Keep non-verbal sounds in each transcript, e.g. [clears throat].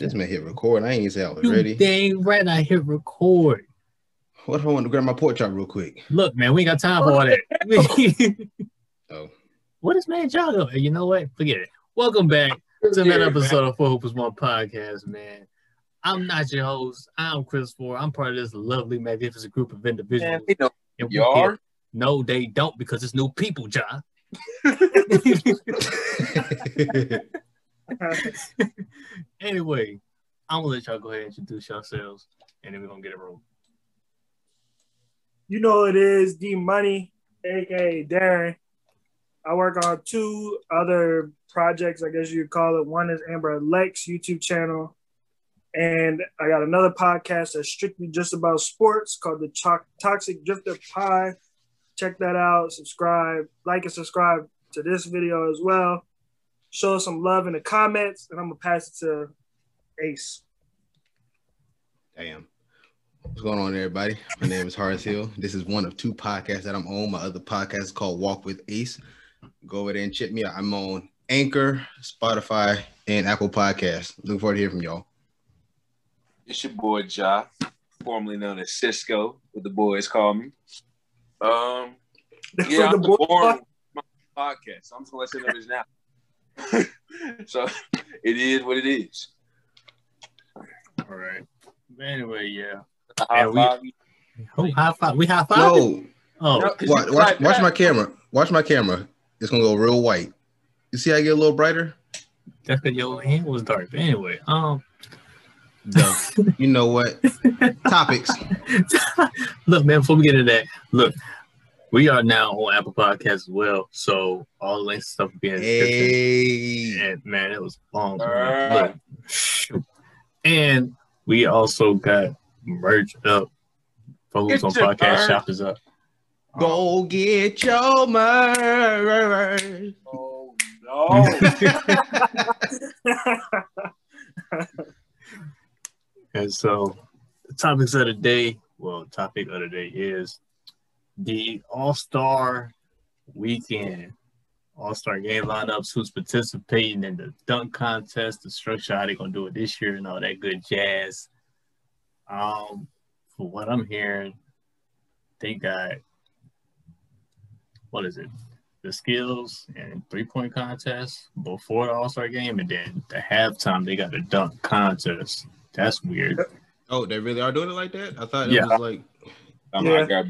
just man hit record. I ain't even say I was You ready. dang right, I hit record. What if I want to grab my pork chop real quick? Look, man, we ain't got time for all that. [laughs] Oh, [laughs] what is man John doing? You know what? Forget it. Welcome back to another episode of Four Hoopers One podcast, man. I'm not your host. I'm Chris Ford. I'm part of this lovely, magnificent group of individuals. Man, we know And you are. No, they don't because it's new people, John. [laughs] [laughs] anyway, I'm gonna let y'all go ahead and introduce yourselves, and then we're gonna get it rolling. You know it is D Money, aka Darren. I work on two other projects, I guess you could call it. One is Amber Lex YouTube channel, and I got another podcast that's strictly just about sports called the Cho- Toxic Drifter Pie. Check that out. Subscribe, like, and subscribe to this video as well. Show us some love in the comments, and I'm gonna pass it to Ace. Damn. What's going on, everybody? My name is Horace Hill. This is one of two podcasts that I'm on. My other podcast is called Walk with Ace. Go over there and check me out. I'm on Anchor, Spotify, and Apple Podcasts. Looking forward to hearing from y'all. It's your boy Ja, formerly known as Cisco, what the boys call me. Um, yeah, I'm the boy- bored with my podcast. I'm just gonna let you know this now. So [laughs] it is what it is. All right. But anyway, yeah. High we- five. Oh, high five. We high five. No, Oh, No, 'cause watch, watch, watch my camera. Watch my camera. It's gonna go real white. You see how I get a little brighter? that's because your hand was dark. But anyway, um, Duh. you know what? [laughs] Topics. look, man. Before we get into that, look, we are now on Apple Podcasts as well. So all the links and stuff will be in the description. Hey. And man, it was long. Alright. Look, shoot. And we also got merch up. Focus on podcast merch. shop is up. Go get your merch. Oh [laughs] no! And so the topics of the day, well, topic of the day is the All-Star weekend. All-Star game lineups, who's participating in the dunk contest, the structure, how they're gonna do it this year and all that good jazz. Um, for what I'm hearing, they got what is it? The skills and three-point contest before the All-Star game, and then the halftime they got the dunk contest. That's weird. Oh, they really are doing it like that? I thought it Yeah. was like I'm, Yeah.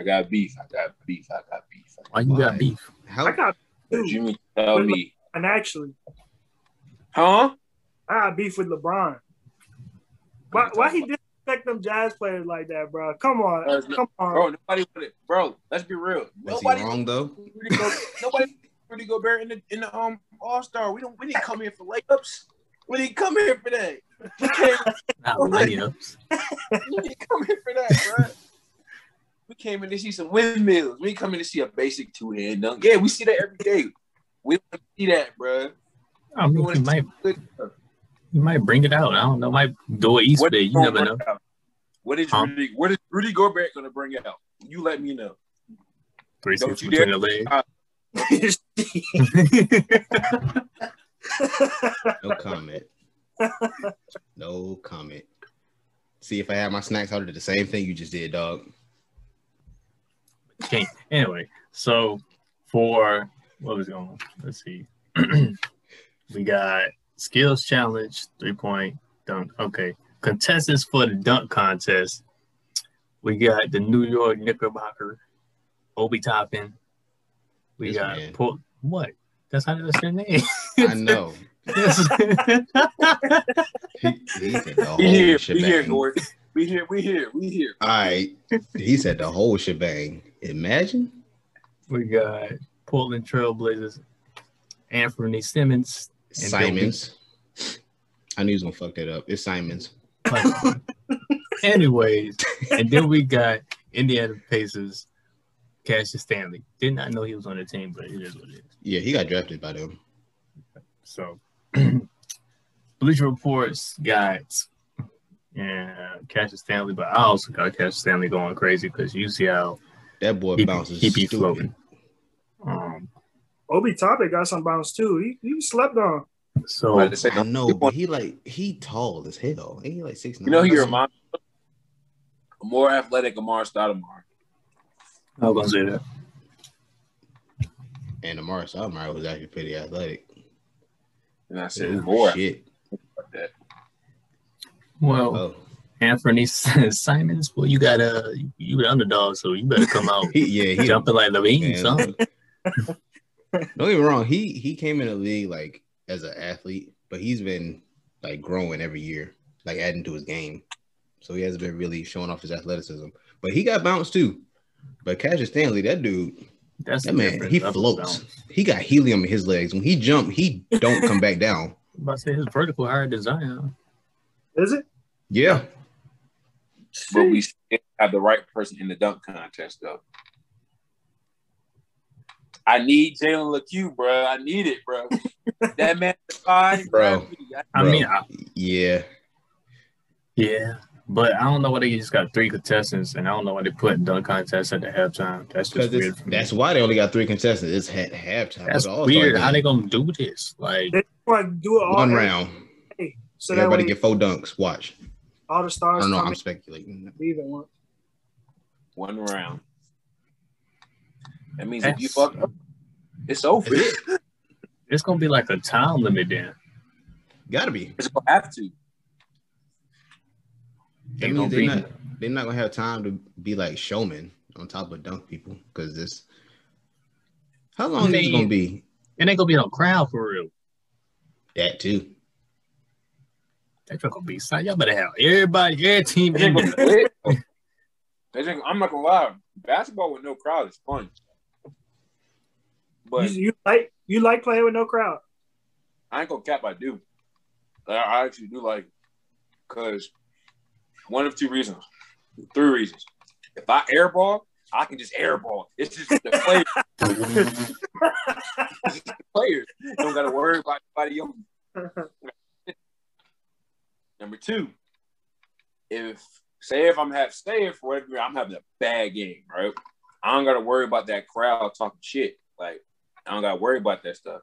I got beef. I got beef. I got beef. I got beef. Why you got Why? beef? how I got What two, you mean tell me? and actually, Huh? I got beef with LeBron. Why, why he disrespect them Jazz players like that, bro? Come on, That's not- come on. Bro, nobody put it. Bro, let's be real. was nobody he wrong though? Rudy Go, nobody [laughs] Rudy Gobert in the in the um All Star. We don't we didn't come here for layups. We didn't come here for that. We came, Not [laughs] layups. we didn't come here for that, bro. We came in to see some windmills. We ain't coming to see a basic two hand dunk. Yeah, we see that every day. We don't see that, bro. I We mean, you to might good you might bring it out. I don't know. Might do it East What Day. You never know. gonna- What is Huh? Rudy? What is Rudy Gobert gonna bring out? You let me know. Three Don't six you between the legs. No comment. No comment. See if I had my snacks, I would have did the same thing you just did, dog. Okay. Anyway, so for what was going on? Let's see. [clears throat] we got skills challenge, three point dunk. Okay. Contestants for the dunk contest. We got the New York Knickerbocker, Obi Toppin. We This got man. Port- what? That's how that's their name. I know. Yes. [laughs] He, he said the whole We here, we shebang. here, Gordon. We here, we here, we here. All right. He said the whole shebang. Imagine. we got Portland Trailblazers, Anthony Simmons, And Simons. I knew he was gonna fuck that up. It's Simons. [laughs] Anyways, and then we got Indiana Pacers, Cassius Stanley. Did not know he was on the team, but it is what it is. Yeah, he got drafted by them. So, [clears throat] Bleacher Reports got yeah, Cassius Stanley, but I also got Cassius Stanley going crazy because you see how That boy he, bounces. he be stupid. floating. Um, Obi Toppin got some bounce too. He, he slept on. So But to say, I know, but he like he tall as hell. Ain't he like six you know who you remind me of? A more athletic Amar'e Stoudemire. I was gonna say that. And Amar'e Stoudemire was actually pretty athletic. And I said, Oh, more shit. like that. Well, Oh, Anthony [laughs] Simons, well, you got a you the underdog, so you better come out [laughs] he, yeah, he jumping like LaVine, man, son. [laughs] Don't get me wrong. He he came in the league like as an athlete, but he's been like growing every year, like adding to his game. So he hasn't been really showing off his athleticism. But he got bounced too. But Cassius Stanley, that dude, That's that man, he Up floats. down. He got helium in his legs. When he jump, he don't come back down. I'm about to say his vertical higher than Zion. Is it? Yeah. But we still have the right person in the dunk contest, though. I need Jalen Lecque, bro. I need it, bro. [laughs] that man, fine, Bro. I mean, I, Yeah. yeah, but I don't know why they just got three contestants, and I don't know why they put dunk contests at the halftime. That's just weird. For me. that's why they only got three contestants. It's at halftime. That's It's an all-star weird. How they gonna do this? Like, They want to do it all one every round. day, so Everybody way get four dunks. Watch. All the I stars don't know. come I'm speculating. leave at once. One round. That means if you fuck up, it's over. Is [laughs] it's gonna be like a time limit then. Gotta be. It's gonna have to. That means they're be- not they're not gonna have time to be like showmen on top of dunk people because this. How long is this mean- gonna be? It ain't gonna be no crowd for real. That too. That's not gonna be sight. Y'all better have everybody, every team They in there. gonna. They ain't- I'm not gonna lie. Basketball with no crowd is fun. But you, you like you like playing with no crowd. I ain't gonna cap. I do. I, I actually do like, cause one of two reasons, three reasons. If I airball, I can just airball. It's just the players. [laughs] It's just the players don't gotta worry about anybody else. [laughs] Number two, if say if I'm have say for whatever I'm having a bad game, right? I don't gotta worry about that crowd talking shit. Like I don't gotta worry about that stuff.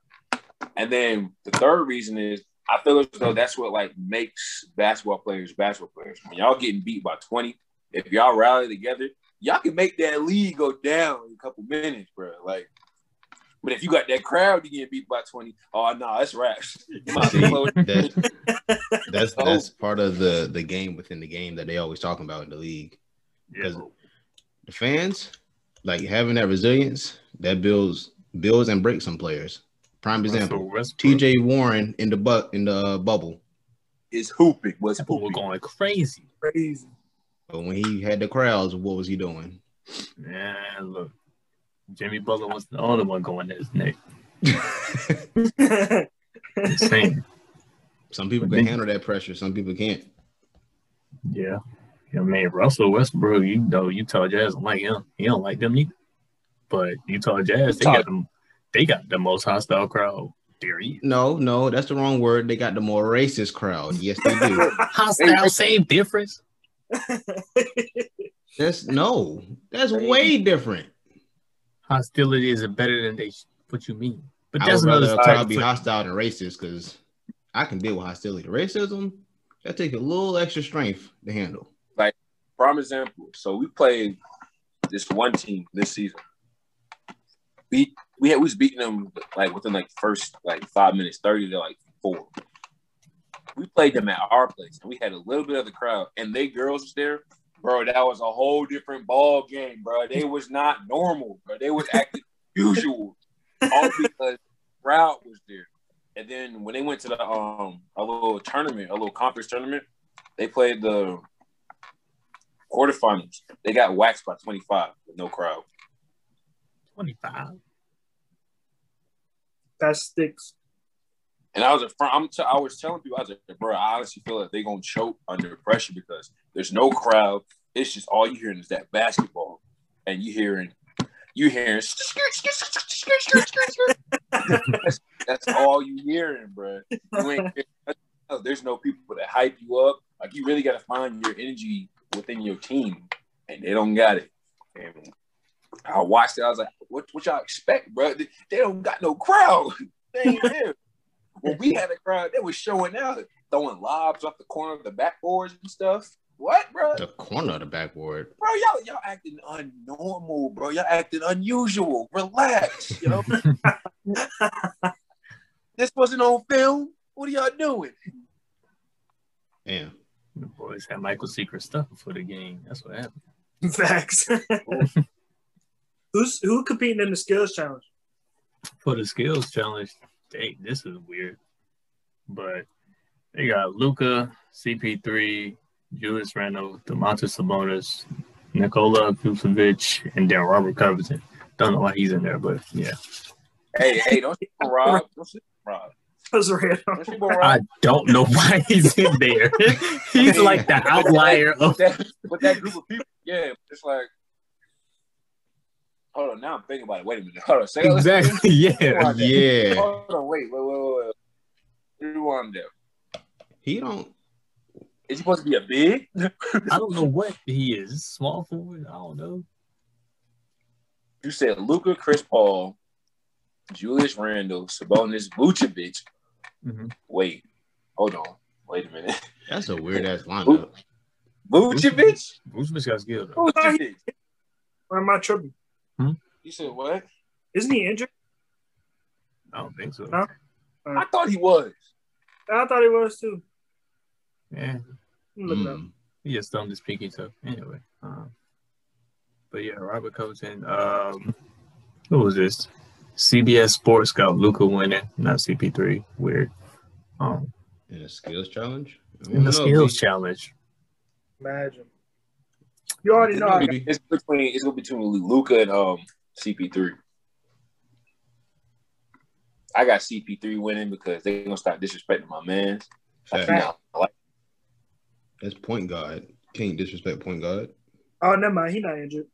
And then the third reason is I feel as though that's what like makes basketball players basketball players. When y'all getting beat by 20, if y'all rally together, y'all can make that lead go down in a couple minutes, bro. Like, but if you got that crowd, you get beat by 20. Oh no, that's rash. [laughs] See, that- that's Oh. [laughs] that's part of the the game within the game that they always talking about in the league. Yeah. The fans like having that resilience that builds builds and breaks some players. Prime example: T.J. Warren in the butt in the uh, bubble, is hooping. Was People were going crazy. Crazy. but when he had the crowds, what was he doing? Man, look, Jimmy Butler was the only one going at his neck. [laughs] Insane. Some people can handle that pressure. Some people can't. Yeah. I mean, Russell Westbrook, you know, Utah Jazz don't like him. He don't like them either. But Utah Jazz, they got them. They got the most hostile crowd. There he is. No, no, that's the wrong word. They got the more racist crowd. Yes, they do. [laughs] Hostile, same difference. That's no, that's way different. Hostility is better than they what you mean. But I that's would another rather a type crowd of be hostile than racist because I can deal with hostility. Racism that take a little extra strength to handle. Like, prime example. So we played this one team this season. Beat we had we was beating them like within like first like five minutes, 30 to like four. We played them at our place and we had a little bit of the crowd and they girls was there. Bro, that was a whole different ball game, bro. They was not normal, bro. They was acting [laughs] usual. All because crowd was there. And then when they went to the um a little tournament, a little conference tournament, they played the quarterfinals. They got waxed by 25 with no crowd. 25. that sticks. And I was a front. I'm t- I was telling people, I was like, bro, I honestly feel like they're gonna choke under pressure because there's no crowd. It's just all you hearing is that basketball, and you hearing, you hearing, that's, that's all you hearing, bro. You. There's no people that hype you up. Like you really got to find your energy within your team, and they don't got it. I watched it. I was like, what, what y'all expect, bro? They, they don't got no crowd. They ain't there. When we had a crowd, they was showing out, throwing lobs off the corner of the backboards and stuff. What, bro? The corner of the backboard. Bro, y'all y'all acting unnormal, bro. Y'all acting unusual. Relax, yo. [laughs] this wasn't on film. What are y'all doing? Damn. The boys had Michael Secret stuff before the game. That's what happened. [laughs] Facts. [laughs] Who's who competing in the skills challenge? For the skills challenge, dang, this is weird. But they got Luka, CP3, Julius Randle, Domantas Sabonis, Nikola Vucevic, and then Robert Covington. Don't know why he's in there, but yeah. Hey, hey, don't sleep on Rob. [laughs] Don't sleep on Rob. Don't sleep on I don't know why he's in there. [laughs] he's like the outlier of that, with that group of people. Yeah, it's like. Hold on, now I'm thinking about it. Wait a minute. Hold on. Say exactly. Yeah. Rewind that. Yeah. Hold on, wait, wait, wait, wait. wait. Rewind there. He don't. Is he supposed to be a big? I don't know what he is. Small forward. I don't know. You said Luka, Chris Paul, Julius Randle, Sabonis, Vucevic. Mhm. Wait, hold on. Wait a minute. That's a weird ass lineup. Vucevic? Vucevic got skill though. Vucevic. Or am I tripping? You said what? Isn't he injured? I don't think so. No. I thought he was. I thought he was too. Yeah. Look it up. Mm. He just thumbed his pinky toe. Anyway. Um, but yeah, Robert Covington. Um, who was this? CBS Sports got Luka winning, not CP3. Weird. Um, In a skills challenge. In the skills challenge. Imagine. You already know. I got, Maybe. It's between it's between Luka and um CP3. I got CP3 winning because they're gonna stop disrespecting my man. Fact. like That's point guard. Can't disrespect point guard. oh, never mind. He not injured.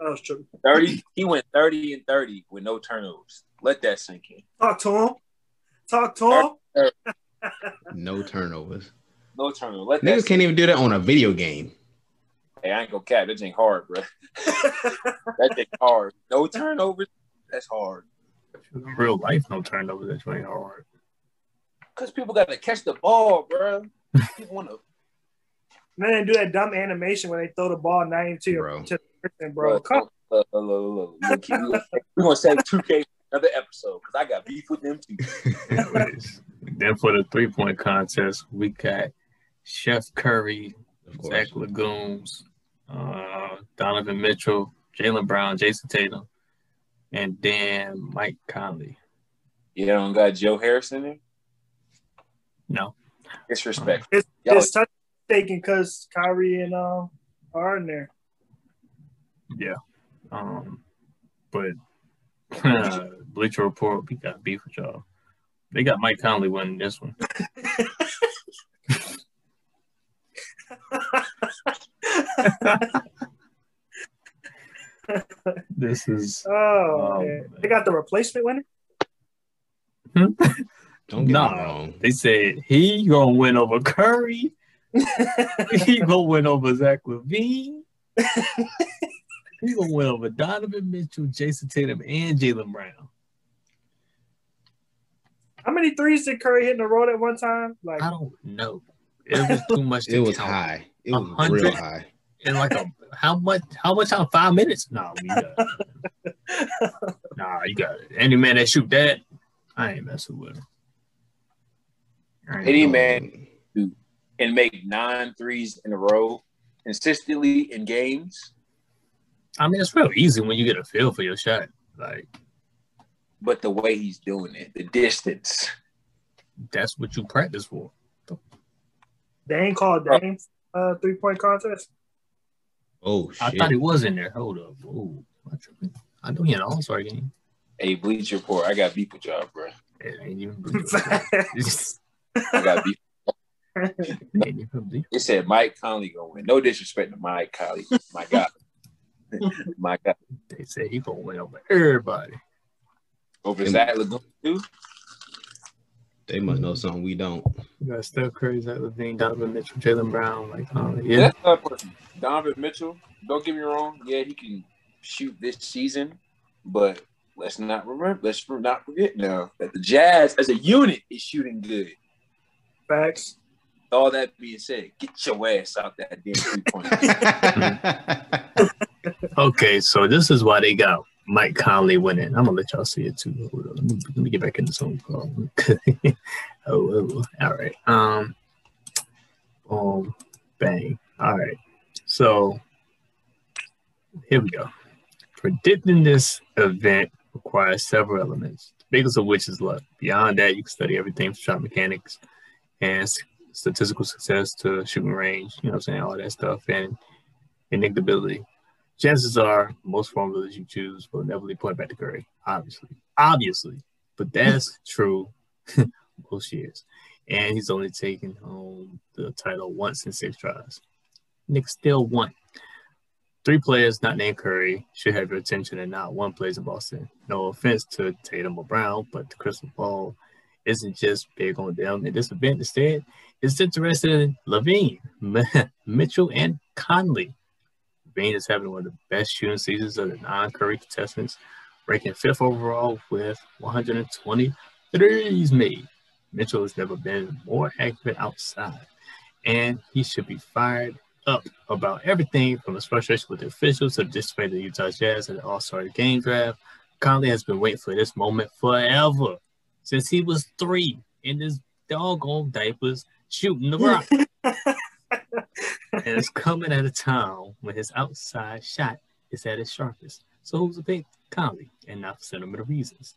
I was tripping. 30. He went 30 and 30 with no turnovers. Let that sink in. Talk to him. Talk to him. No turnovers. No turnovers. Let Niggas can't even do that on a video game. Hey, I ain't gonna cap. That ain't hard, bro. [laughs] That ain't hard. No turnovers. That's hard. In real life, no turnovers. That's really hard. Cause people gotta catch the ball, bro. People wanna, And then do that dumb animation when they throw the ball 90 to your Bro. to the person, bro. bro. Come uh, uh, uh, uh, uh, keep- [laughs] we gonna- gonna save 2K for another episode because I got beef with them too. [laughs] Then for the three point contest, we got Chef Curry, Of course. Zach Lagoons, uh, Donovan Mitchell, Jaylen Brown, Jayson Tatum, and then Mike Conley. You don't got Joe Harrison there? No, Disrespect. It's, Y'all- it's touch taken because Kyrie and um are in there. yeah, um, but [laughs] Bleacher Report, we got beef with y'all. They got Mike Conley winning this one. [laughs] [laughs] This is [laughs] Oh, Um, they got the replacement winner. Don't get Nah. me wrong. They said he gonna win over Curry. [laughs] he gonna win over Zach LaVine. he gonna win over Donovan Mitchell, Jayson Tatum, and Jaylen Brown. How many threes did Curry hit in a row at one time? Like, I don't know. It was too much. To It was count. high. It was real high. And like a how much? How much on five minutes? No, you got [laughs] nah, you got it. Any man that shoot that, I ain't messing with him. Any man who can make nine threes in a row consistently in games, I mean, it's real easy when you get a feel for your shot. Like but the way he's doing it, the distance. that's what you practice for. they ain't called Dame uh, three point contest. Oh shit. I thought it was in there. Hold up. Am I know he an All Star game. Hey, Bleach Report, I got beef with y'all, bro. It ain't even. [laughs] I got beef. It said Mike Conley gonna win. No disrespect to Mike Conley. My God. [laughs] My God. They said he gonna win over everybody. Over Zach Lagoon too. They must know something we don't. You got Steph Curry, Zach LaVine, Donovan Mitchell, Jaylen Brown. Like, uh, yeah, That's person. Donovan Mitchell. Don't get me wrong. Yeah, he can shoot this season, but let's not remember. Let's not forget now that the Jazz as a unit is shooting good. Facts. All that being said, get your ass out that damn three point. [laughs] [laughs] Okay, so this is why they got Mike Conley winning. I'm gonna let y'all see it too. Hold on. Let, me, let me get back in the zone call. [laughs] oh, oh, all right. Um, boom, bang. All right. So here we go. Predicting this event requires several elements, the biggest of which is luck. Beyond that, you can study everything from shot mechanics and statistical success to shooting range, you know what I'm saying, all that stuff, and predictability. Chances are most formulas you choose will inevitably point back to Curry, obviously. Obviously. But that's [laughs] true [laughs] most years. And he's only taken home the title once in six tries. Nick still won. Three players not named Curry should have your attention and not one plays in Boston. No offense to Tatum or Brown, but the crystal ball isn't just big on them in this event. Instead, it's interested in LaVine, [laughs] Mitchell, and Conley. LaVine is having one of the best shooting seasons of the non-Curry contestants, ranking fifth overall with 120 threes made. Mitchell has never been more accurate outside, and he should be fired up about everything from his frustration with the officials to the display of the Utah Jazz at the All-Star Game Draft. Conley has been waiting for this moment forever, since he was three in his doggone diapers shooting the [laughs] rock. And it's coming at a time when his outside shot is at its sharpest. So who's a big Conley, and not for sentimental reasons.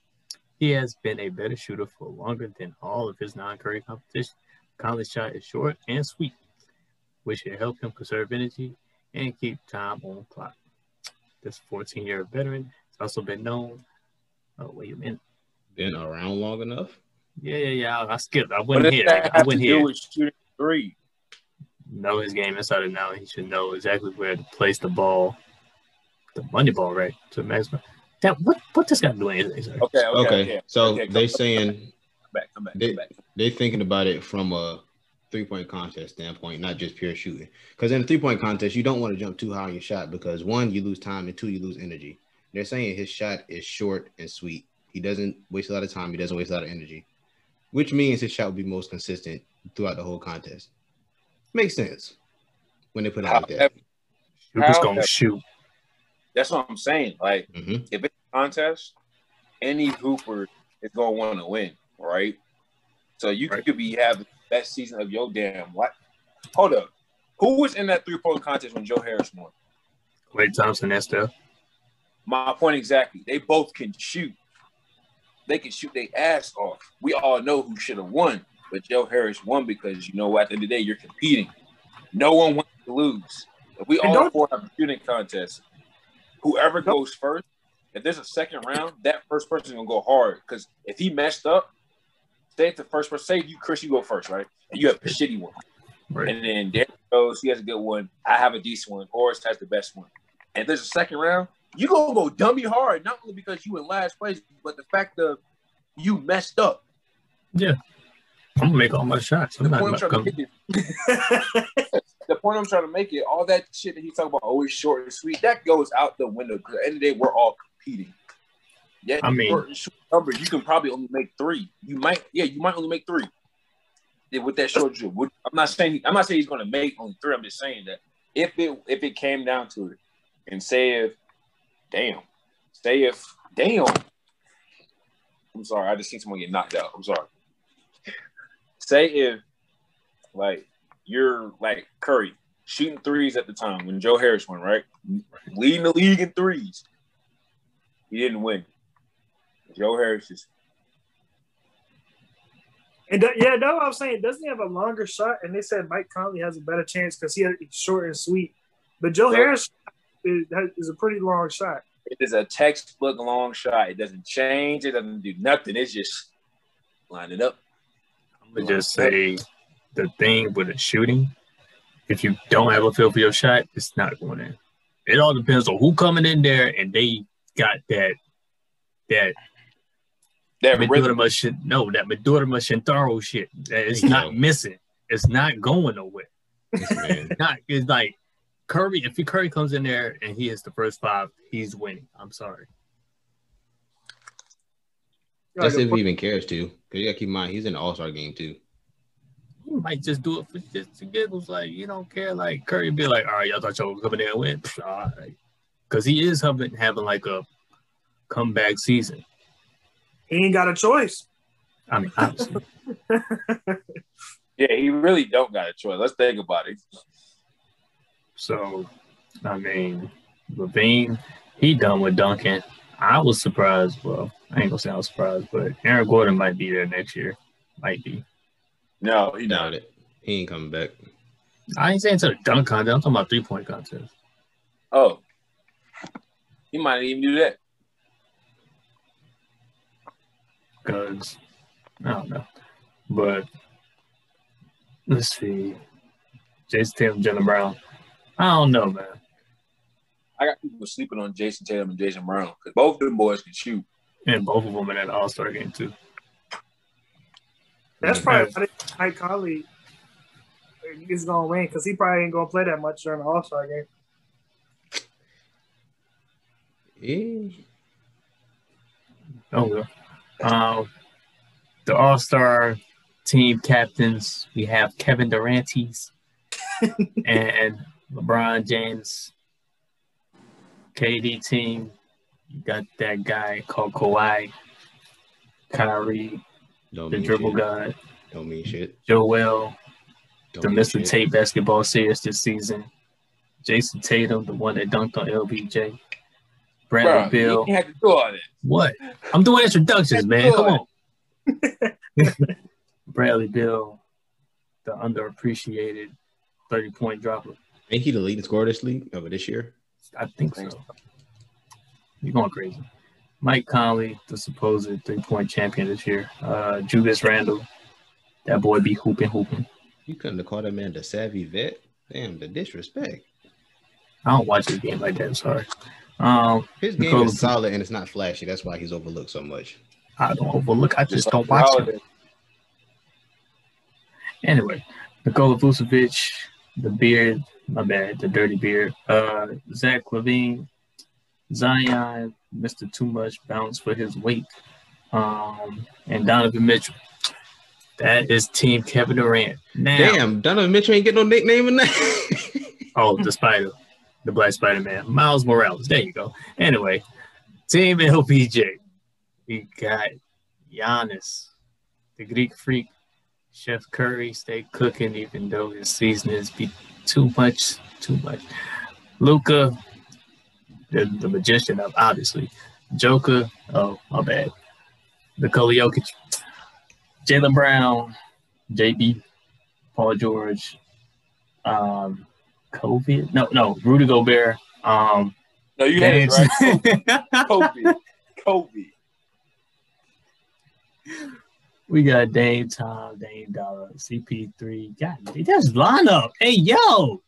He has been a better shooter for longer than all of his non-Curry competition. Conley's shot is short and sweet, which should help him conserve energy and keep time on clock. This 14-year veteran has also been known. Oh, wait a minute. Been around long enough. Yeah, yeah, yeah. I, I skipped. I went does here. that I have to went do here. with shooting three? Know his game inside and out. He should know exactly where to place the ball, the money ball, right? To maximum. That what what this got to do with anything? Sir? Okay, okay, Okay, okay. so Okay, they come- saying Come back, come back, They- come back. they thinking about it from a three point contest standpoint, not just pure shooting. Because in a three point contest, you don't want to jump too high on your shot because one, you lose time, and two, you lose energy. They're saying his shot is short and sweet. He doesn't waste a lot of time. He doesn't waste a lot of energy, which means his shot will be most consistent throughout the whole contest. Makes sense when they put it out there. However, You're just gonna shoot. That's what I'm saying. Like, hmm if it's a contest, any hooper is gonna want to win, right? So you Right. could be having the best season of your damn what? Hold up, who was in that three point contest when Joe Harris won? Klay Thompson, that stuff. My point exactly. They both can shoot. They can shoot their ass off. We all know who should have won, but Joe Harris won because you know at the end of the day you're competing. No one wants to lose. If we all four have a shooting contest, whoever goes first, if there's a second round, that first person gonna go hard. Because if he messed up, say if the first person, say you Chris, you go first, right? And you have a shitty one. Right. And then Derek goes, he has a good one. I have a decent one. Horace has the best one. And if there's a second round, you gonna go dummy hard, not only because you in last place, but the fact of you messed up. I'm gonna make all my shots. I'm The not point I'm trying to come. make it, [laughs] the point I'm trying to make it, all that shit that he's talking about, always short and sweet, that goes out the window. Because at the end of the day, we're all competing. Yeah, I mean- short sweet numbers, you can probably only make three. You might, yeah, you might only make three. With that short drill. I'm not saying I'm not saying he's gonna make only three. I'm just saying that if it if it came down to it, and say if, damn, say if, damn. I'm sorry, I just seen someone get knocked out. I'm sorry. Say if, like, you're like Curry shooting threes at the time when Joe Harris won, right? Leading the league in threes. He didn't win. Joe Harris is And yeah, that's what I'm saying. Doesn't he have a longer shot? And they said Mike Conley has a better chance because he he's short and sweet. But Joe Yeah. Harris is, is a pretty long shot. it is a textbook long shot. It doesn't change. It doesn't do nothing. It's just line it up. Gonna just say the thing with the shooting, if you don't have a feel for your shot, it's not going in. It all depends on who coming in there and they got that that That rhythm. Mashin, no, that Medora Mashintaro shit. that It's not missing. It's not going nowhere. Man. Not it's like Curry. If Curry comes in there and he hits the first five, he's winning. I'm sorry. That's if he even cares to. Because you got to keep in mind, he's in the All Star game too. He might just do it for just to giggles. Like, you don't care. Like, Curry be like, all right, y'all thought y'all were coming in and win. Psh, All right. Because he is having, having like a comeback season. He ain't got a choice. I mean, obviously. [laughs] Yeah, he really don't got a choice. Let's think about it. So, I mean, LaVine, he done with Duncan. I was surprised. Well, I ain't gonna say I was surprised, but Aaron Gordon might be there next year. Might be. No, he Doubt it. He ain't coming back. I ain't saying to the dunk contest. I'm talking about three point contest. Oh, he might even do that. Because I don't know. But let's see. Jayson Tatum, Jaylen Brown. I don't know, man. I got people sleeping on Jayson Tatum and Jason Brown because both of them boys can shoot. And both of them in that All Star game too. That's probably why Mike Conley is gonna win because he probably ain't gonna play that much during the All Star game. Yeah. Oh well. Um, the All Star team captains we have Kevin Durantes [laughs] and LeBron James. KD team, you got that guy called Kawhi, Kyrie, Don't the mean dribble shit. god, Don't mean shit. Joel, Don't the mean Mr. shit. Tate basketball series this season. Jayson Tatum, the one that dunked on LBJ. Bradley Bro, Bill. he had to do all that. What? I'm doing introductions, man. Come on. [laughs] [laughs] Bradley Beal, the underappreciated 30 point dropper. Ain't he the leading scorer this league over this year? I think so. You're going crazy. Mike Conley, the supposed three point champion this year. Uh, Julius Randle, that boy be hooping, hooping. You couldn't have called that man the savvy vet. Damn, the disrespect. I don't watch this game like that. I'm sorry. Um, His game Nicole- is solid and it's not flashy. That's why he's overlooked so much. I don't overlook. I just don't watch it. Anyway, Nikola Vucevic, the beard, my bad, the dirty beard. Uh, Zach LaVine, Zion, Mr. Too Much bounce for his weight. Um, and Donovan Mitchell. That is Team Kevin Durant. Now, Damn, Donovan Mitchell ain't get no nickname in that. [laughs] oh, the Spider, the Black Spider Man, Miles Morales. There you go. Anyway, Team LBJ. We got Giannis, the Greek freak, Chef Curry. Stay cooking, even though his season is be too much, too much. Luka, the, the magician of obviously. Joker. Oh, my bad. Nikola Jokic, Jaylen Brown, JB, Paul George, um, COVID. No, no, Rudy Gobert. Um, No, you had it right. Kobe. Kobe. we got Dame Tom, Dame Dollar, CP3. God, that's lineup. Hey, yo,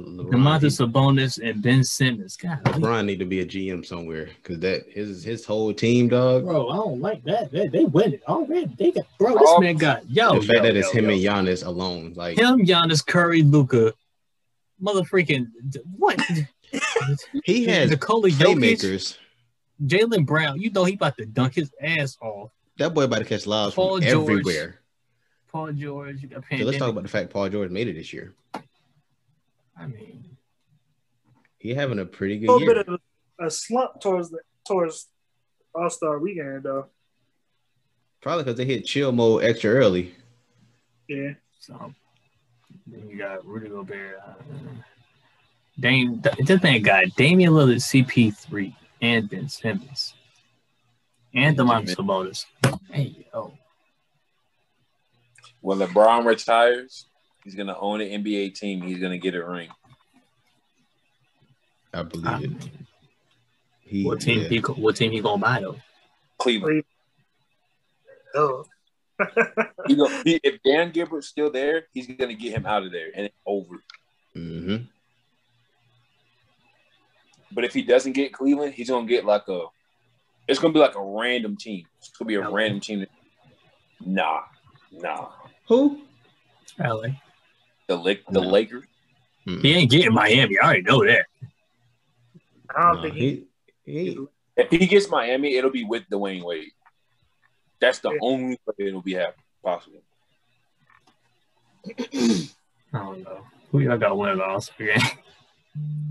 LeBron, Domantas need- Sabonis and Ben Simmons. God, LeBron need to be a GM somewhere because that his his whole team, dog. bro, I don't like that. They, they win it already. They got, bro, this Oh. man got yo. the fact yo, that it's yo, him yo. and Giannis alone, like him, Giannis, Curry, Luka, mother freaking what? he [laughs] has Nikola Jokic, playmakers. Jaylen Brown. You know he about to dunk his ass off. That boy about to catch lives Paul from George. everywhere. Paul George. You got So let's talk about the fact Paul George made it this year. I mean, He having a pretty A good little year. bit of a slump towards the towards All Star Weekend though. Probably because they hit chill mode extra early. Yeah, so then you got Rudy Gobert. Uh, Dame, this man got Damian Lillard, CP3, and Ben Simmons, and Domantas Sabonis. Hey, yo. When LeBron retires, he's gonna own an NBA team. He's gonna get a ring. I believe I it. He, what team yeah. he what team he gonna buy though? Cleveland. oh, [laughs] He go, he, if Dan Gilbert's still there, he's gonna get him out of there and it's over. Mhm. But if he doesn't get Cleveland, he's gonna get like a. It's gonna be like a random team. It's gonna be a Okay. random team. Nah, nah. Who? LA. The Lake, the No. Lakers. Mm. He ain't getting Miami. I already know that. I don't No, think he. he, he If he gets Miami, it'll be with Dwyane Wade. That's the Yeah. only way it'll be happen possible. [clears throat] I don't know. Who y'all got winning the All Star game?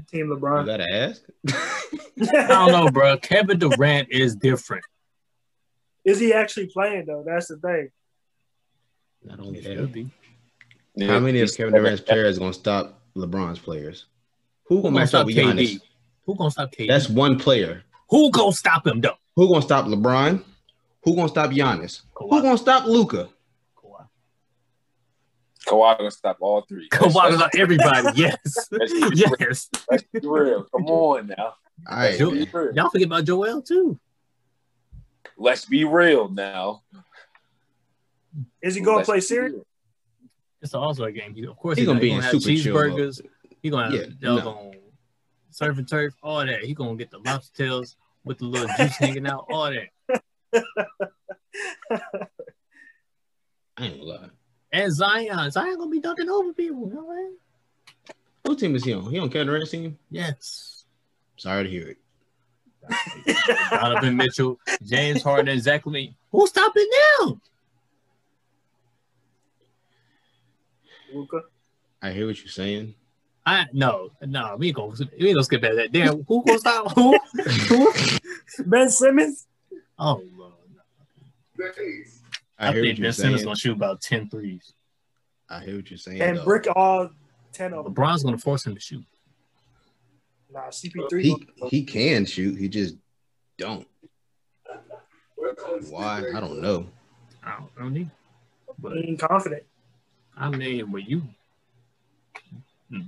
Team You LeBron. gotta ask. [laughs] I don't know, bro. Kevin Durant is different. Is he actually playing though? That's the thing. Not only He that. Should be. How many of Kevin Durant's players gonna stop LeBron's players? Who Who gonna gonna match up stop with KD? Giannis? Who gonna stop KD? That's one player. Who gonna stop him though? Who gonna stop LeBron? Who gonna stop Giannis? Who gonna stop Luka? Kawhi. Kawhi gonna stop all three. Kawhi Let's- stop everybody. [laughs] Yes. Let's [laughs] real. yes. Let's be real. Come on now. All right, Joe- Y'all forget about Joel too. Let's be real now. Is he going to play be series? real. It's an All Star game. He- Of course, He he's gonna gonna, be in have super cheeseburgers. He gonna have Yeah, no. surf and turf, all that. He gonna get the lobster tails with the little juice hanging out, all that. [laughs] I ain't gonna lie. And Zion, Zion gonna be dunking over people. You know what I mean? What team is he on? He on Kevin Durant's team? Yes. Sorry to hear it. Donovan Mitchell, James Harden, and Zach LaVine. Who's stopping them? Luka. I hear what you're saying. I no, no, we ain't gonna we ain't gonna skip at that. Damn, who gonna stop who? who? [laughs] Ben Simmons. Oh Lord. I, I, hear think what Ben Simmons saying. gonna shoot about 10 threes. I hear what you're saying. and though. brick all 10 of them. LeBron's gonna force him to shoot. Nah, CP3. He he can shoot. He just don't. Why? I don't know. I don't, I don't need. But ain't confident. I mean, when you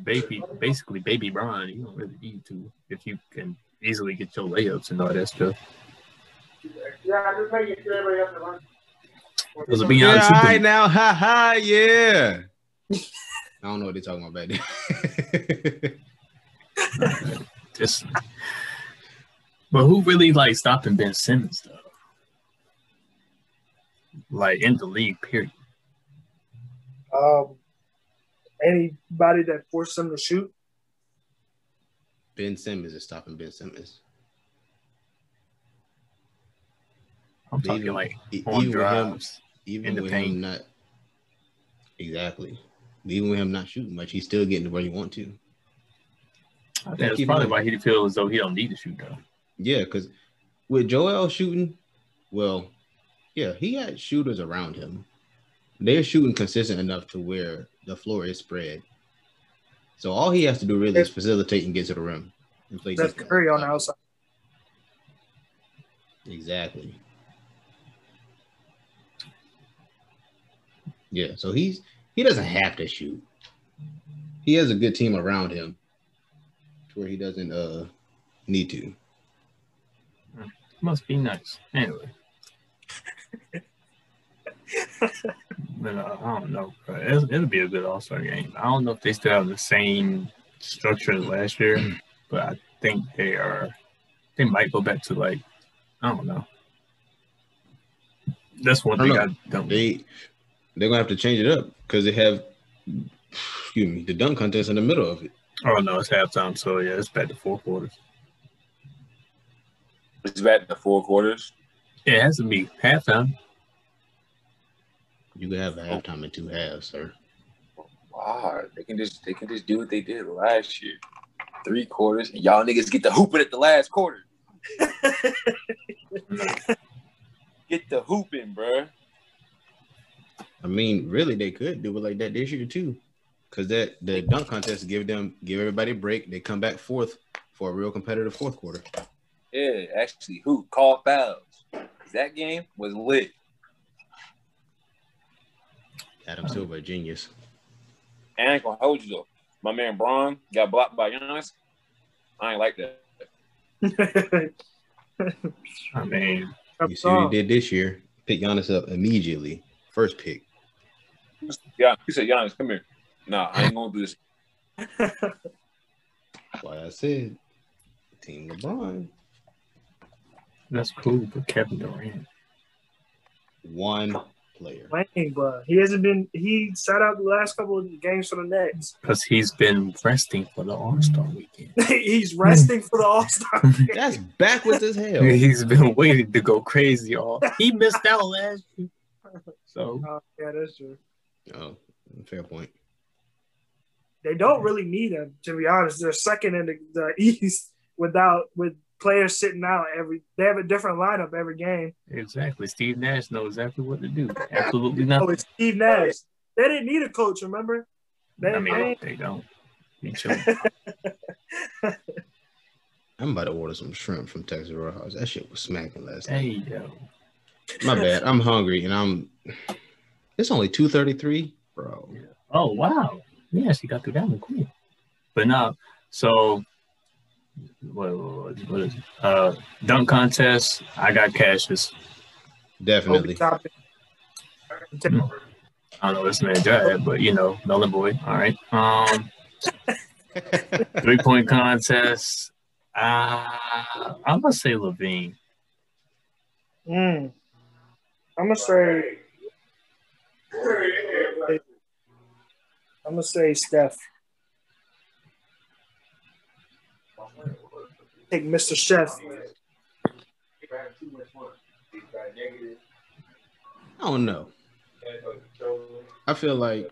baby, basically baby Bron, you don't really need to if you can easily get your layups and all that stuff. Yeah, just make it sure everybody has to run. Because to be Yeah, honest, right now, ha ha, yeah. I don't know what they're talking about back there. [laughs] just. But who really like stopping Ben Simmons though? Like in the league, period. Um, anybody that forced him to shoot. ben Simmons is stopping Ben Simmons. I'm talking Even- like on even with him, even with paint. him not exactly, even with him not shooting much, he's still getting to where he want to. I think that's probably him- why he feels as though he don't need to shoot though. Yeah, because with Joel shooting, well, yeah, he had shooters around him. They're shooting consistent enough to where the floor is spread. So all he has to do really is facilitate and get to the rim. And play That's defense. Curry on the outside. Exactly. Yeah, so he's he doesn't have to shoot. He has a good team around him to where he doesn't uh need to. Must be nice. Anyway. [laughs] but uh, I don't know. bro. It'll, it'll be a good All Star game. I don't know if they still have the same structure as last year, [clears throat] but I think they are. They might go back to like I don't know. That's one I thing don't I don't. They they're gonna have to change it up because they have excuse me the dunk contest in the middle of it. oh no, it's halftime, so yeah, it's back to four quarters. It's back to four quarters. Yeah, it has to be halftime. You could have a halftime in two halves, sir. Wow, they can just they can just do what they did last year. Three quarters, and y'all niggas get the hooping at the last quarter. [laughs] Get the hooping, bruh. I mean, really, they could do it like that this year too, because that the dunk contest give them give everybody a break. They come back fourth for a real competitive fourth quarter. Yeah, actually, who call fouls? That game was lit. Adam Silver, a genius. And I ain't gonna hold you though. My man Bron got blocked by Giannis. I ain't like that. [laughs] I mean, You see what he did this year? Pick Giannis up immediately, first pick. Yeah, he said, Giannis, come here. Nah, I ain't gonna do this. That's [laughs] why I said, Team LeBron. that's cool, but Kevin Durant. one player. playing, bro. He hasn't been. He sat out the last couple of games for the Nets. [laughs] Because he's been resting for the All Star weekend. [laughs] He's resting for the All Star. [laughs] That's backwards as hell. he's been waiting to go crazy. All he missed out last year. So Oh, yeah, that's true. Oh, fair point. They don't really need him, to be honest. They're second in the, the East without with players sitting out every. They have a different lineup every game. exactly, Steve Nash knows exactly what to do. Absolutely not. Oh, it's Steve Nash. They didn't need a coach. Remember? They, I mean, they- they don't. He chilling. [laughs] I'm about to order some shrimp from Texas Roadhouse. That shit was smacking last night. Hey yo, My bad. I'm hungry and I'm. It's only two thirty three, bro. oh wow, yeah, she got through that one quick. But now, so what, what, what is it? Uh, dunk contest. I got Cassius. Definitely. Topic. I don't know this man Jad, but you know, Melon Boy. All right. Um, [laughs] three point contest. Uh, I'm gonna say LaVine. Mm. I'm gonna say. I'm gonna say Steph. Take Mr. Chef. I don't know. I feel like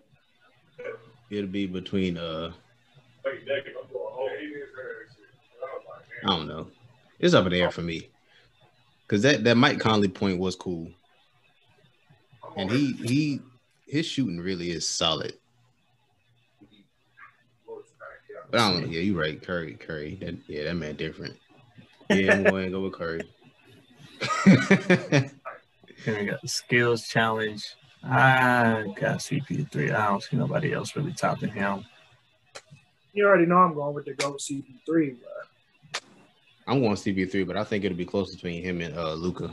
it'll be between uh I don't know. It's up in the air for me. Cause that, that Mike Conley point was cool. And he he his shooting really is solid. But I don't know. Yeah, you're right. Curry, Curry. That, yeah, that man different. [laughs] Yeah, I'm going to go with Curry. Then we got the skills challenge. I got CP3. I don't see nobody else really topping him. You already know I'm going with the GOAT CP3. But I'm going CP3, but I think it'll be close between him and uh Luka.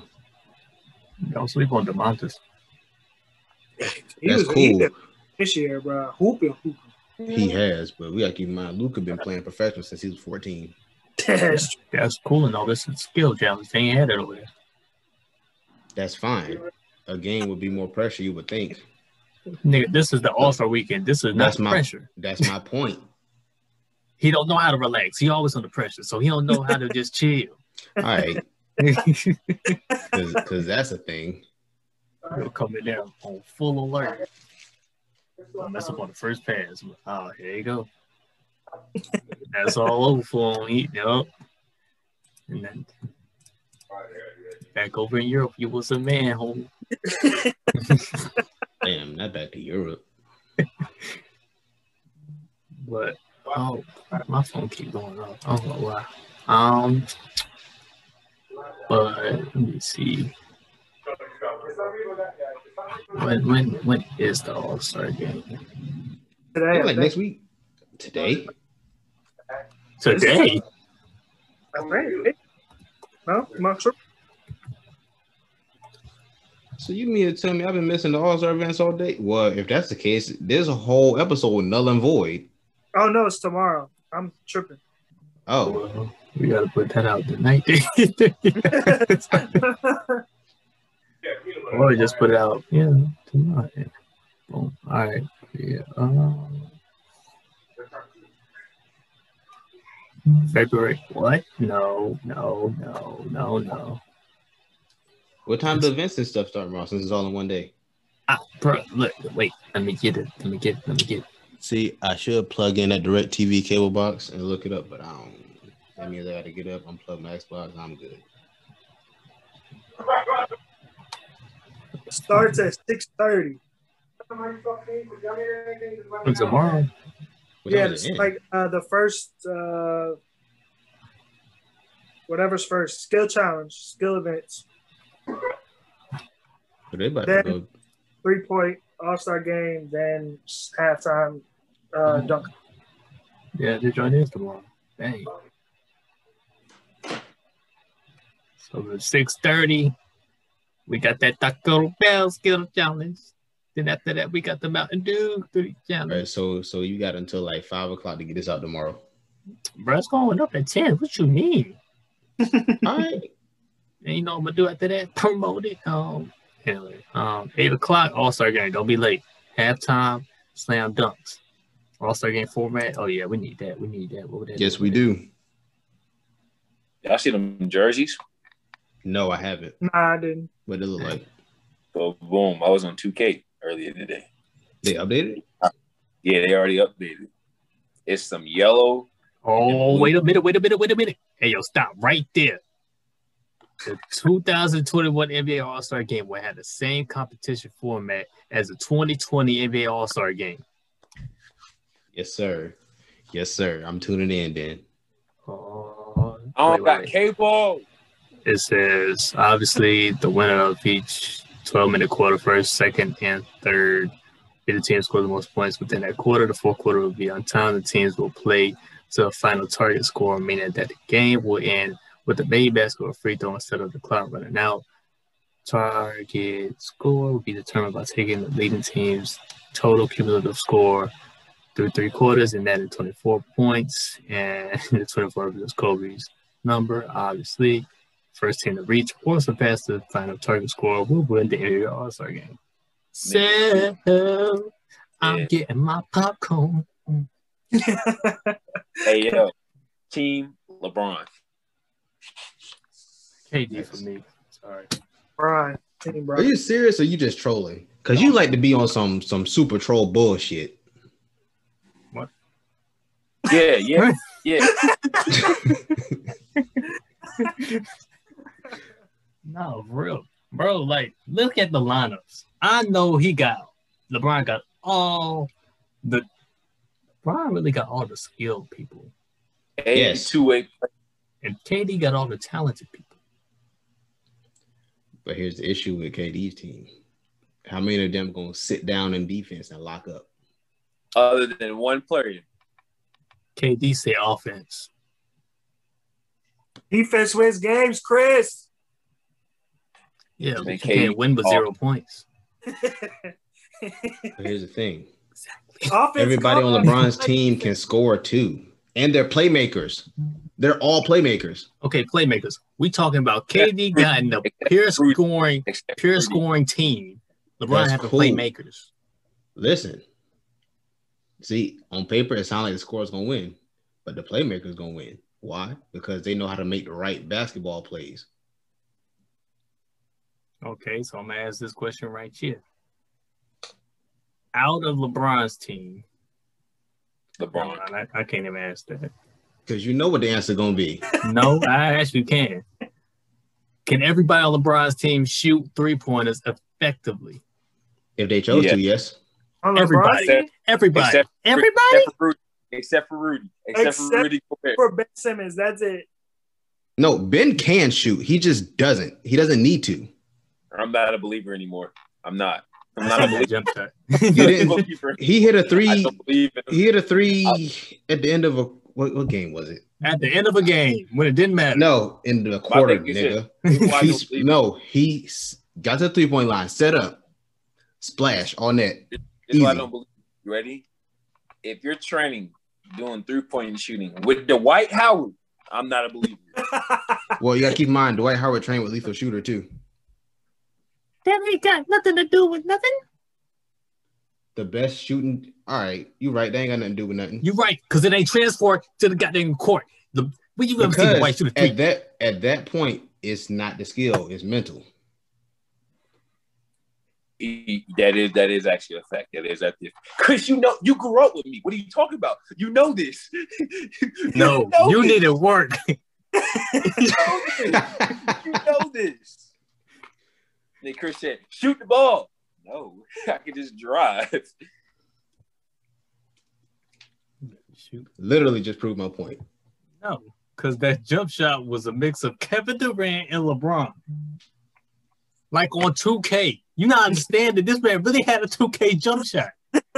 Don't sleep on Domantas. he That's was cool. this year, bro. Hooping, hooping. He mm-hmm. has, but we gotta keep in mind Luka been playing professional since he was 14. That's That's cool and all this is skill challenge. They ain't had it. That's fine. A game would be more pressure, you would think. Nigga, this is the All Star weekend. This is That's the my- pressure. That's my [laughs] point. He don't know how to relax. He always under pressure, so he don't know how to just chill. All right, [laughs] because that's a thing. come in there on full alert. I'll mess up on the first pass. Oh, here you go. [laughs] That's all over for him. He, yup. And then back over in Europe, you was a man, homie. [laughs] Damn, not back to Europe. [laughs] But oh, my phone keep going off. I don't know why. Um, but let me see. When when when is the All Star game? today. Like next week, today. Today. I think. No, I'm not sure. So you mean to tell me I've been missing the All Star events all day? Well, if that's the case, there's a whole episode null and void. Oh no, it's tomorrow. I'm tripping. Oh, Well, we gotta put that out tonight. [laughs] [laughs] [laughs] or just put it out, yeah, tonight. Boom. All right. Yeah. Um, February. What? No, no, no, no, no. what time do events and stuff start, Ross? Since it's all in one day. Ah, bro, look, wait. Let me get it. Let me get. It, let me get. It. See, I should plug in that DirecTV cable box and look it up, but I don't. That means I got to get up, unplug my Xbox, I'm good. Starts at six thirty. And tomorrow. What Yeah, it's is it end? like uh, the first, uh, whatever's first, skill challenge, skill events, But they about to Then- three point All Star game, then halftime uh, dunk. Yeah, the joint is tomorrow. Dang. So at six thirty, we got that Taco Bell skill challenge. Then after that, we got the Mountain Dew three challenge. right, so so you got until like five o'clock to get this out tomorrow. Bro, it's going up at ten. What you mean? [laughs] All right. And you know I'm gonna do after that? [laughs] Promote it. Um, Anyway, um, eight o'clock All Star game. Don't be late. Halftime, slam dunks. All Star game format. Oh yeah, we need that. We need that. What would that yes, we do. Y'all see them jerseys? No, I haven't. Nah, I didn't. What it look like? So boom, I was on 2K earlier today. They updated. Yeah, they already updated. It's some yellow. Oh, wait a minute, wait a minute, wait a minute. Hey, yo, stop right there. The 2021 NBA All Star game will have the same competition format as the 2020 NBA All Star game. Yes, sir. Yes, sir. I'm tuning in Dan. Oh, I don't wait, wait, got cable. It says obviously the winner of each 12 minute quarter, first, second, and third. If the team scores the most points within that quarter, the fourth quarter will be on time. The teams will play to a final target score, meaning that the game will end with the main basket or free throw instead of the clock running out. Target score will be determined by taking the leading team's total cumulative score through three quarters and adding 24 points. And the [laughs] 24 is Kobe's number, obviously. First team to reach or surpass the final target score will win the NBA All Star game. So I'm Yeah. getting my popcorn. [laughs] Hey yo, Team LeBron. KD for me. Sorry. Brian, team Are you serious or you just trolling? Cause you like to be on some some super troll bullshit. Yeah, yeah, [laughs] yeah. [laughs] No, for real. Bro, like, look at the lineups. I know he got LeBron got all the LeBron really got all the skilled people. Hey, Yes. two way. And KD got all the talented people. But here's the issue with KD's team. How many of them gonna sit down in defense and lock up? Other than one player. KD say offense. Defense wins games, Chris. Yeah, Man, but you can't win with zero points. Here's the thing. Offense Everybody on LeBron's team can score too. And they're playmakers. They're all playmakers. Okay, playmakers. We talking about KD got in the [laughs] pure scoring, Except pure scoring team. LeBron That's having cool. playmakers. Listen. See, on paper, it sounds like the score's gonna win, but the playmaker's gonna win. Why? Because they know how to make the right basketball plays. Okay, so I'm gonna ask this question right here. Out of LeBron's team, LeBron. I, I can't even ask that. Because you know what the answer gonna be. [laughs] No, I actually can. Can everybody on LeBron's team shoot three pointers effectively? If they chose Yeah. to, yes. On Everybody. team, Everybody. Except- everybody. Except for Rudy. Except for Rudy. Except, Except- for Rudy. For Ben Simmons, that's it. No, Ben can shoot. He just doesn't. He doesn't need to. I'm not a believer anymore. I'm not. I'm not a believer. jump shot. You didn't- He hit a I three. don't believe in He hit a three at the end of a what, what game was it? At the end of a game, when it didn't matter. No, in the quarter, nigga. Why I don't He's, believe no, he got to the three point line, set up, splash on net. This is why I don't believe. You ready? If you're training doing three point shooting with Dwight Howard, I'm not a believer. [laughs] Well, you got to keep in mind, Dwight Howard trained with lethal shooter too. That ain't got nothing to do with nothing. The best shooting. All right, you right. They ain't got nothing to do with nothing. You're right, because it ain't transferred to the goddamn court. The when you ever see the white shoot a three? at that at that point, it's not the skill, it's mental. He- that is that is actually a fact. That is that. Chris, you know you grew up with me. What are you talking about? You know this. [laughs] No, know you this. need to work. [laughs] You know this. you know this. Then Chris said, "Shoot the ball." No, [laughs] I can just drive. Shoot. Literally just proved my point. No, because that jump shot was a mix of Kevin Durant and LeBron. Like on 2K. You not understand that this man really had a 2K jump shot. [laughs]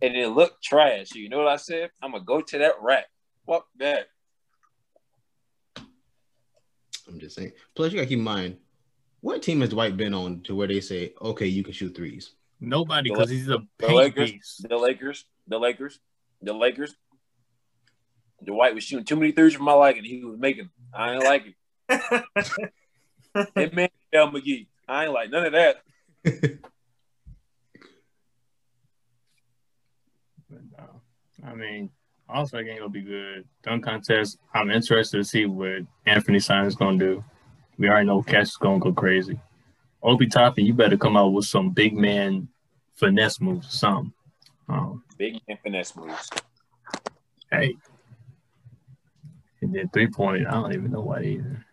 and it looked trash. You know what I said? I'm gonna go to that rack. Fuck that. I'm just saying. Plus, you got to keep in mind, what team has Dwight been on to where they say, okay, you can shoot threes? Nobody, because he's a The paint Lakers, beast. the Lakers, the Lakers, the Lakers. Dwight was shooting too many threes for my liking. He was making. I ain't like it. [laughs] It man, L McGee. I ain't like none of that. But, [laughs] no. I mean, All Star game will be good. Dunk contest. I'm interested to see what Anthony Simons is gonna do. We already know Cash is gonna go crazy. Obi Toppin, you better come out with some big man finesse moves or something. Um, Big man finesse moves. hey. And then three point, I don't even know what either.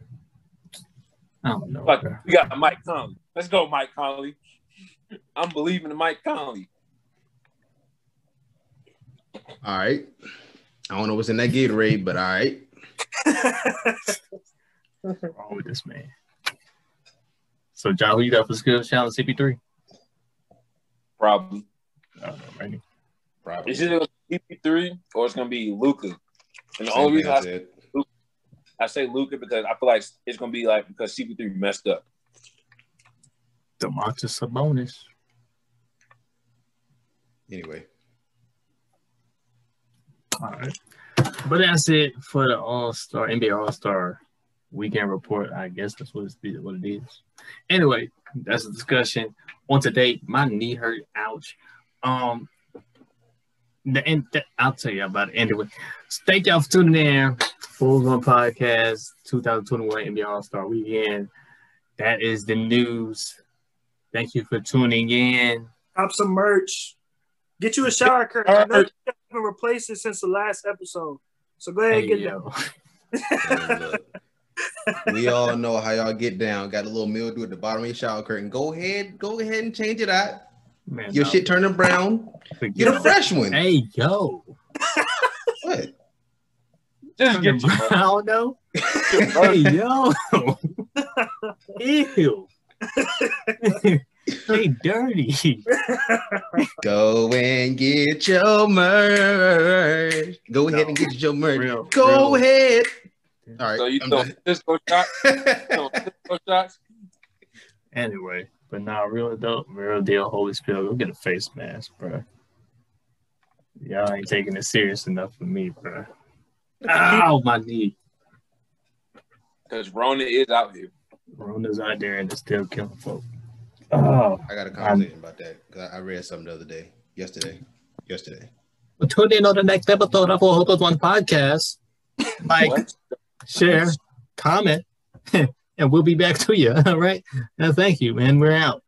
I don't know. Fuck, we got Mike Conley. Let's go, Mike Conley. I'm believing in Mike Conley. All right. I don't know what's in that Gatorade, but all right. What's wrong with this man? So, John, who you got for skills challenge CP3? Probably. I don't know, right? Probably. It's either gonna CP3 or it's gonna be Luka. And the Same only reason I I, said. I say Luka because I feel like it's gonna be like because CP3 messed up. Domantas Sabonis. Anyway, All right. But that's it for the All Star NBA All Star weekend report. I guess that's what it's what it is. Anyway, that's the discussion. On today, my knee hurt. Ouch. Um, the end. I'll tell you about it anyway. Thank y'all for tuning in. Fools on Podcast 2021 NBA All Star Weekend. That is the news. Thank you for tuning in. Cop some merch. Get you a shower curtain. I know you haven't replaced it since the last episode. So go ahead and Hey, get yo. man, we all know how y'all get down. Got a little mildew at the bottom of your shower curtain. Go ahead, go ahead and change it out. Man, Your no, shit turning brown. Get a fresh one. Hey, yo. What? Just get you. I don't hey, yo. [laughs] Ew. [laughs] [laughs] hey, dirty. [laughs] Go and get your merch. Go ahead and get your merch. Real, Go real. ahead. All right. So you I'm throw done. Cisco [laughs] shots. throw Cisco shots. Anyway, but now real dope, real deal. Holy Spirit, go get a face mask, bro. Y'all ain't taking it serious enough for me, bro. Ow, my knee. Because Rona is out here. Rona's out there and it's still killing folk. Oh, I got a um, conversation about that because I I read something the other day, yesterday, yesterday. well, tune in on the next episode of Hope of One podcast. [laughs] Like, What? share, comment, [laughs] and we'll be back to you. [laughs] All right. Now, thank you, and we're out.